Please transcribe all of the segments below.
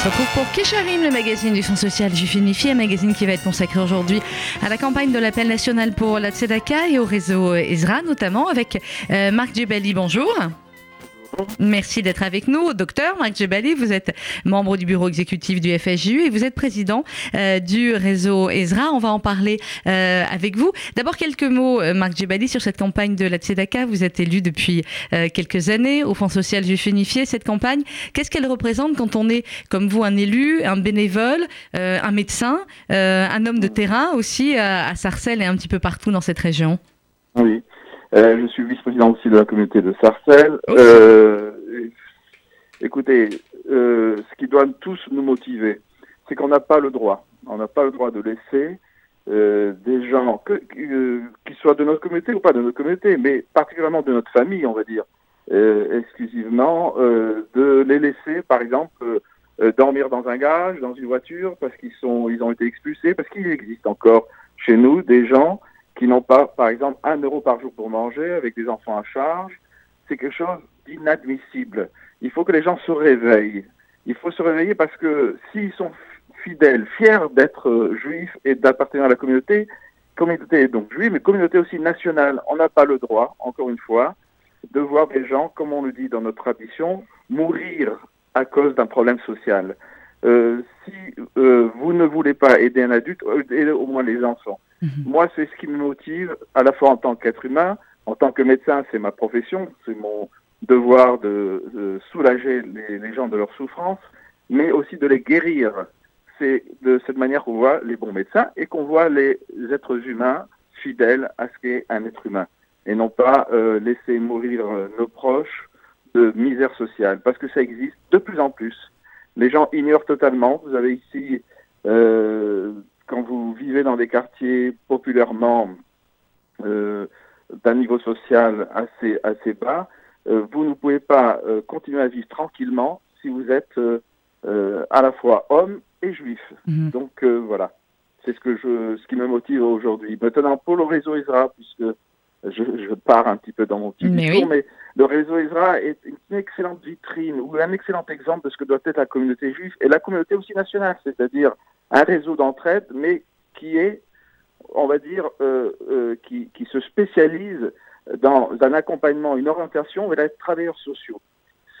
se retrouve pour Kesharim, le magazine du Fonds social juif unifié, un magazine qui va être consacré aujourd'hui à la campagne de l'appel national pour la Tzedaka et au réseau Ezra, notamment avec euh, Marc Djebali. Bonjour. Merci d'être avec nous. Docteur Marc Jebali, vous êtes membre du bureau exécutif du FSJU et vous êtes président euh, du réseau Ezra. On va en parler euh, avec vous. D'abord, quelques mots, euh, Marc Jebali, sur cette campagne de la Tzedaka. Vous êtes élu depuis quelques années au Fonds social juif unifié. Cette campagne, qu'est-ce qu'elle représente quand on est, comme vous, un élu, un bénévole, un médecin, un homme de terrain aussi à Sarcelles et un petit peu partout dans cette région? Oui. Euh, je suis vice-président aussi de la communauté de Sarcelles. Euh, écoutez, euh, ce qui doit tous nous motiver, c'est qu'on n'a pas le droit. On n'a pas le droit de laisser des gens, que, euh, qui soient de notre communauté ou pas de notre communauté, mais particulièrement de notre famille, on va dire, exclusivement, de les laisser, par exemple, dormir dans un garage, dans une voiture, parce qu'ils sont, ils ont été expulsés, parce qu'il existe encore chez nous des gens qui n'ont pas, par exemple, un euro par jour pour manger, avec des enfants à charge, c'est quelque chose d'inadmissible. Il faut que les gens se réveillent. Il faut se réveiller parce que s'ils sont fidèles, fiers d'être euh, juifs et d'appartenir à la communauté, communauté donc juive, mais communauté aussi nationale, on n'a pas le droit, encore une fois, de voir des gens, comme on le dit dans notre tradition, mourir à cause d'un problème social. Euh, si euh, vous ne voulez pas aider un adulte, aidez au moins les enfants. Mhm. Moi, c'est ce qui me motive, à la fois en tant qu'être humain, en tant que médecin, c'est ma profession, c'est mon devoir de, soulager les, gens de leur souffrance, mais aussi de les guérir. C'est de cette manière qu'on voit les bons médecins et qu'on voit les êtres humains fidèles à ce qu'est un être humain, et non pas euh, laisser mourir euh, nos proches de misère sociale, parce que ça existe de plus en plus. Les gens ignorent totalement. Vous avez ici euh, quand vous vivez dans des quartiers populairement euh, d'un niveau social assez, assez bas, euh, vous ne pouvez pas euh, continuer à vivre tranquillement si vous êtes à la fois homme et juif. Mhm. Donc voilà, c'est ce que je, ce qui me motive aujourd'hui. Maintenant pour le réseau Isra, puisque je, je, pars un petit peu dans mon petit mais discours, mais le réseau Isra est une excellente vitrine ou un excellent exemple de ce que doit être la communauté juive et la communauté aussi nationale, c'est-à-dire un réseau d'entraide, mais qui est, on va dire, euh, euh, qui, qui, se spécialise dans un accompagnement, une orientation vers les travailleurs sociaux.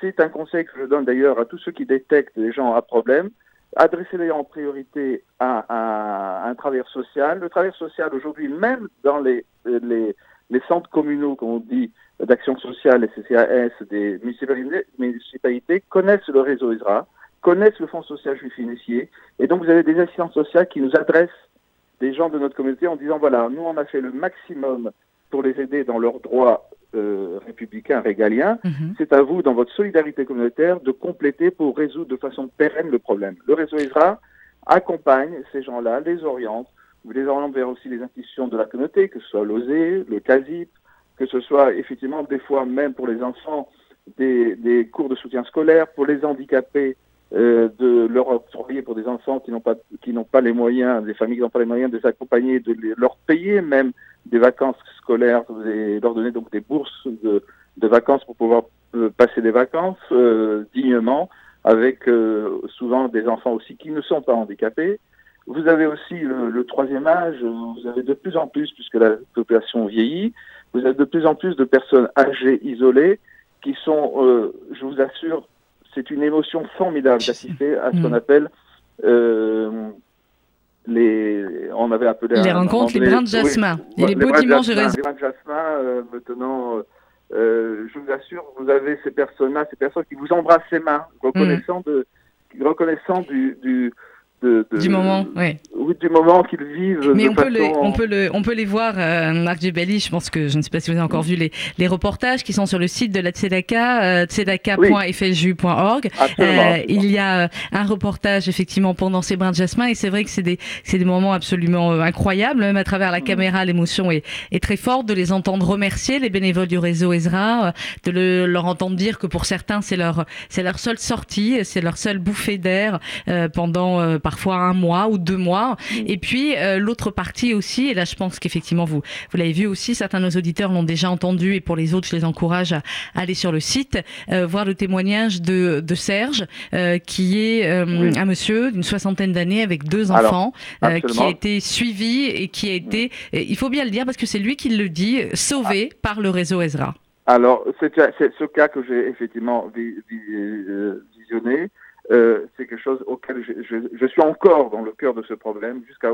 C'est un conseil que je donne d'ailleurs à tous ceux qui détectent des gens à problème. Adressez-les en priorité à, un travailleur social. Le travailleur social aujourd'hui, même dans les, les, les centres communaux, comme on dit, d'action sociale, les CCAS des municipalités, municipalités, connaissent le réseau ISRA connaissent le Fonds social juif initié. Et donc, vous avez des assistantes sociales qui nous adressent des gens de notre communauté en disant, voilà, nous, on a fait le maximum pour les aider dans leurs droits euh, républicains, régaliens. Mhm. C'est à vous, dans votre solidarité communautaire, de compléter pour résoudre de façon pérenne le problème. Le réseau ISRA accompagne ces gens-là, les oriente, vous les oriente vers aussi les institutions de la communauté, que ce soit l'OSE, le CASIP, que ce soit effectivement des fois même pour les enfants des, des cours de soutien scolaire, pour les handicapés, euh, de leur octroyer pour des enfants qui n'ont pas qui n'ont pas les moyens, des familles qui n'ont pas les moyens de les accompagner, de leur payer même des vacances scolaires et leur donner donc des bourses de, vacances pour pouvoir euh, passer des vacances euh, dignement avec souvent des enfants aussi qui ne sont pas handicapés. Vous avez aussi le, le, troisième âge, vous avez de plus en plus, puisque la population vieillit, vous avez de plus en plus de personnes âgées isolées qui sont, je vous assure, c'est une émotion formidable d'assister à ce qu'on mm. appelle euh, les, on avait appelé les rencontres, les brins de jasmin. et les, beaux dimanches Les brins de jasmin, euh, maintenant, euh, je vous assure, vous avez ces personnes-là, ces personnes qui vous embrassent les mains, reconnaissant, mm. de, reconnaissant du, du du moment, oui. Du moment qu'ils vivent. Mais on, peut les, on, peut le, on peut les voir, euh, Marc Djebeli, je pense que je ne sais pas si vous avez encore vu les, les reportages qui sont sur le site de la Tzedaka, euh, tzedaka.fju.org. Euh, il y a euh, un reportage effectivement pendant ces brins de jasmin et c'est vrai que c'est des, c'est des moments absolument euh, incroyables, même à travers la mm. caméra, l'émotion est, est très forte de les entendre remercier les bénévoles du réseau Ezra, de le, leur entendre dire que pour certains c'est leur, c'est leur seule sortie, c'est leur seule bouffée d'air pendant parfois un mois ou deux mois D'accord. Et puis l'autre partie aussi, et là je pense qu'effectivement vous vous l'avez vu aussi, certains de nos auditeurs l'ont déjà entendu, et pour les autres je les encourage à, aller sur le site voir le témoignage de, de Serge, qui est un monsieur d'une soixantaine d'années avec deux enfants, qui a été suivi et qui a été, il faut bien le dire parce que c'est lui qui le dit, sauvé par le réseau Ezra. Alors, c'est ce cas que j'ai effectivement euh, visionné. Euh, quelque chose auquel je, suis encore dans le cœur de ce problème jusqu'à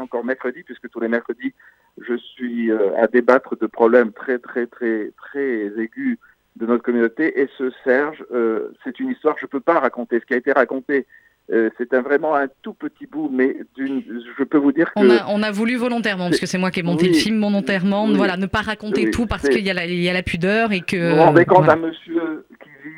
encore mercredi, puisque tous les mercredis, je suis euh, à débattre de problèmes très, très, très, très aigus de notre communauté. Et ce Serge, c'est une histoire que je ne peux pas raconter. Ce qui a été raconté euh, c'est un, vraiment un tout petit bout, mais je peux vous dire que... On a, on a voulu volontairement, parce que c'est moi qui ai monté le film volontairement, voilà, ne pas raconter tout parce qu'il y, y, a la pudeur et que... Vous rendez compte un monsieur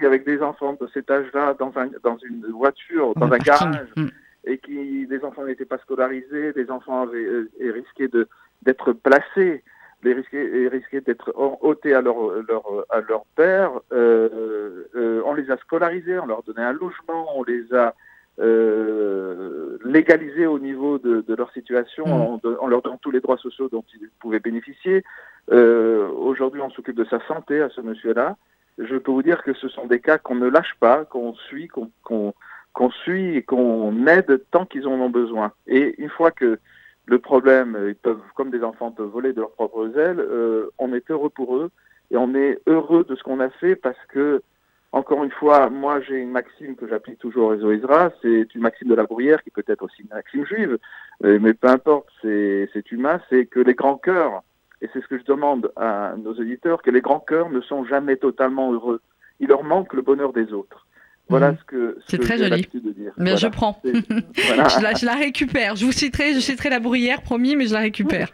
avec des enfants de cet âge-là dans, un, dans une voiture, dans un garage, mm. et qui des enfants n'étaient pas scolarisés, des enfants avaient euh, risqué d'être placés, les risquaient, risquaient d'être ôtés à leur, leur, à leur père. Euh, euh, on les a scolarisés, on leur donnait un logement, on les a euh, légaliser au niveau de, leur situation mm. en, leur donnant tous les droits sociaux dont ils pouvaient bénéficier. Aujourd'hui, on s'occupe de sa santé à ce monsieur-là. Je peux vous dire que ce sont des cas qu'on ne lâche pas, qu'on suit, qu'on suit et qu'on aide tant qu'ils en ont besoin. Et une fois que le problème, ils peuvent, comme des enfants peuvent voler de leurs propres ailes, euh, on est heureux pour eux et on est heureux de ce qu'on a fait parce que encore une fois, moi j'ai une maxime que j'applique toujours au réseau ISRA, c'est une maxime de la bruyère qui peut être aussi une maxime juive, euh, mais peu importe, c'est humain, c'est que les grands cœurs, et c'est ce que je demande à nos éditeurs, que les grands cœurs ne sont jamais totalement heureux. Il leur manque le bonheur des autres. Voilà mhm. ce que, c'est très joli. De dire. Mais je prends. je, la, récupère. Je vous citerai, je citerai la bruyère, promis, mais je la récupère.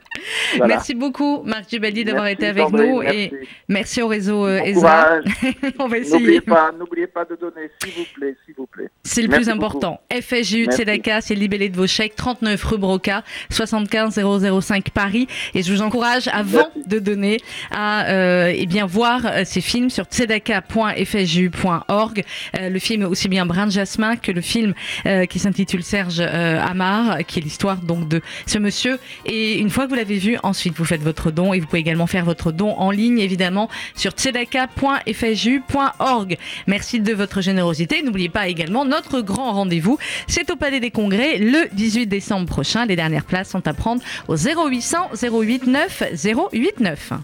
Merci beaucoup, Marc Gibelli, d'avoir été avec nous merci. et merci au réseau euh, ESA. On va essayer. N'oubliez pas, n'oubliez pas de donner, s'il vous plaît, s'il vous plaît. C'est le plus important. FSJU de Sedaka, c'est libellé de vos chèques, 39 rue Broca, 75 005 Paris. Et je vous encourage, avant de donner, à euh, eh bien voir euh, ces films sur tzedaka.fsju.org. Euh, le film aussi bien Brin Jasmin que le film euh, qui s'intitule Serge euh, qui est l'histoire donc de ce monsieur. Et une fois que vous l'avez vu, ensuite vous faites votre don et vous pouvez également faire votre don en ligne évidemment sur tzedaka.fju.org. Merci de votre générosité. N'oubliez pas également notre grand rendez-vous. C'est au Palais des Congrès le 18 décembre prochain. Les dernières places sont à prendre au 0800 089 089.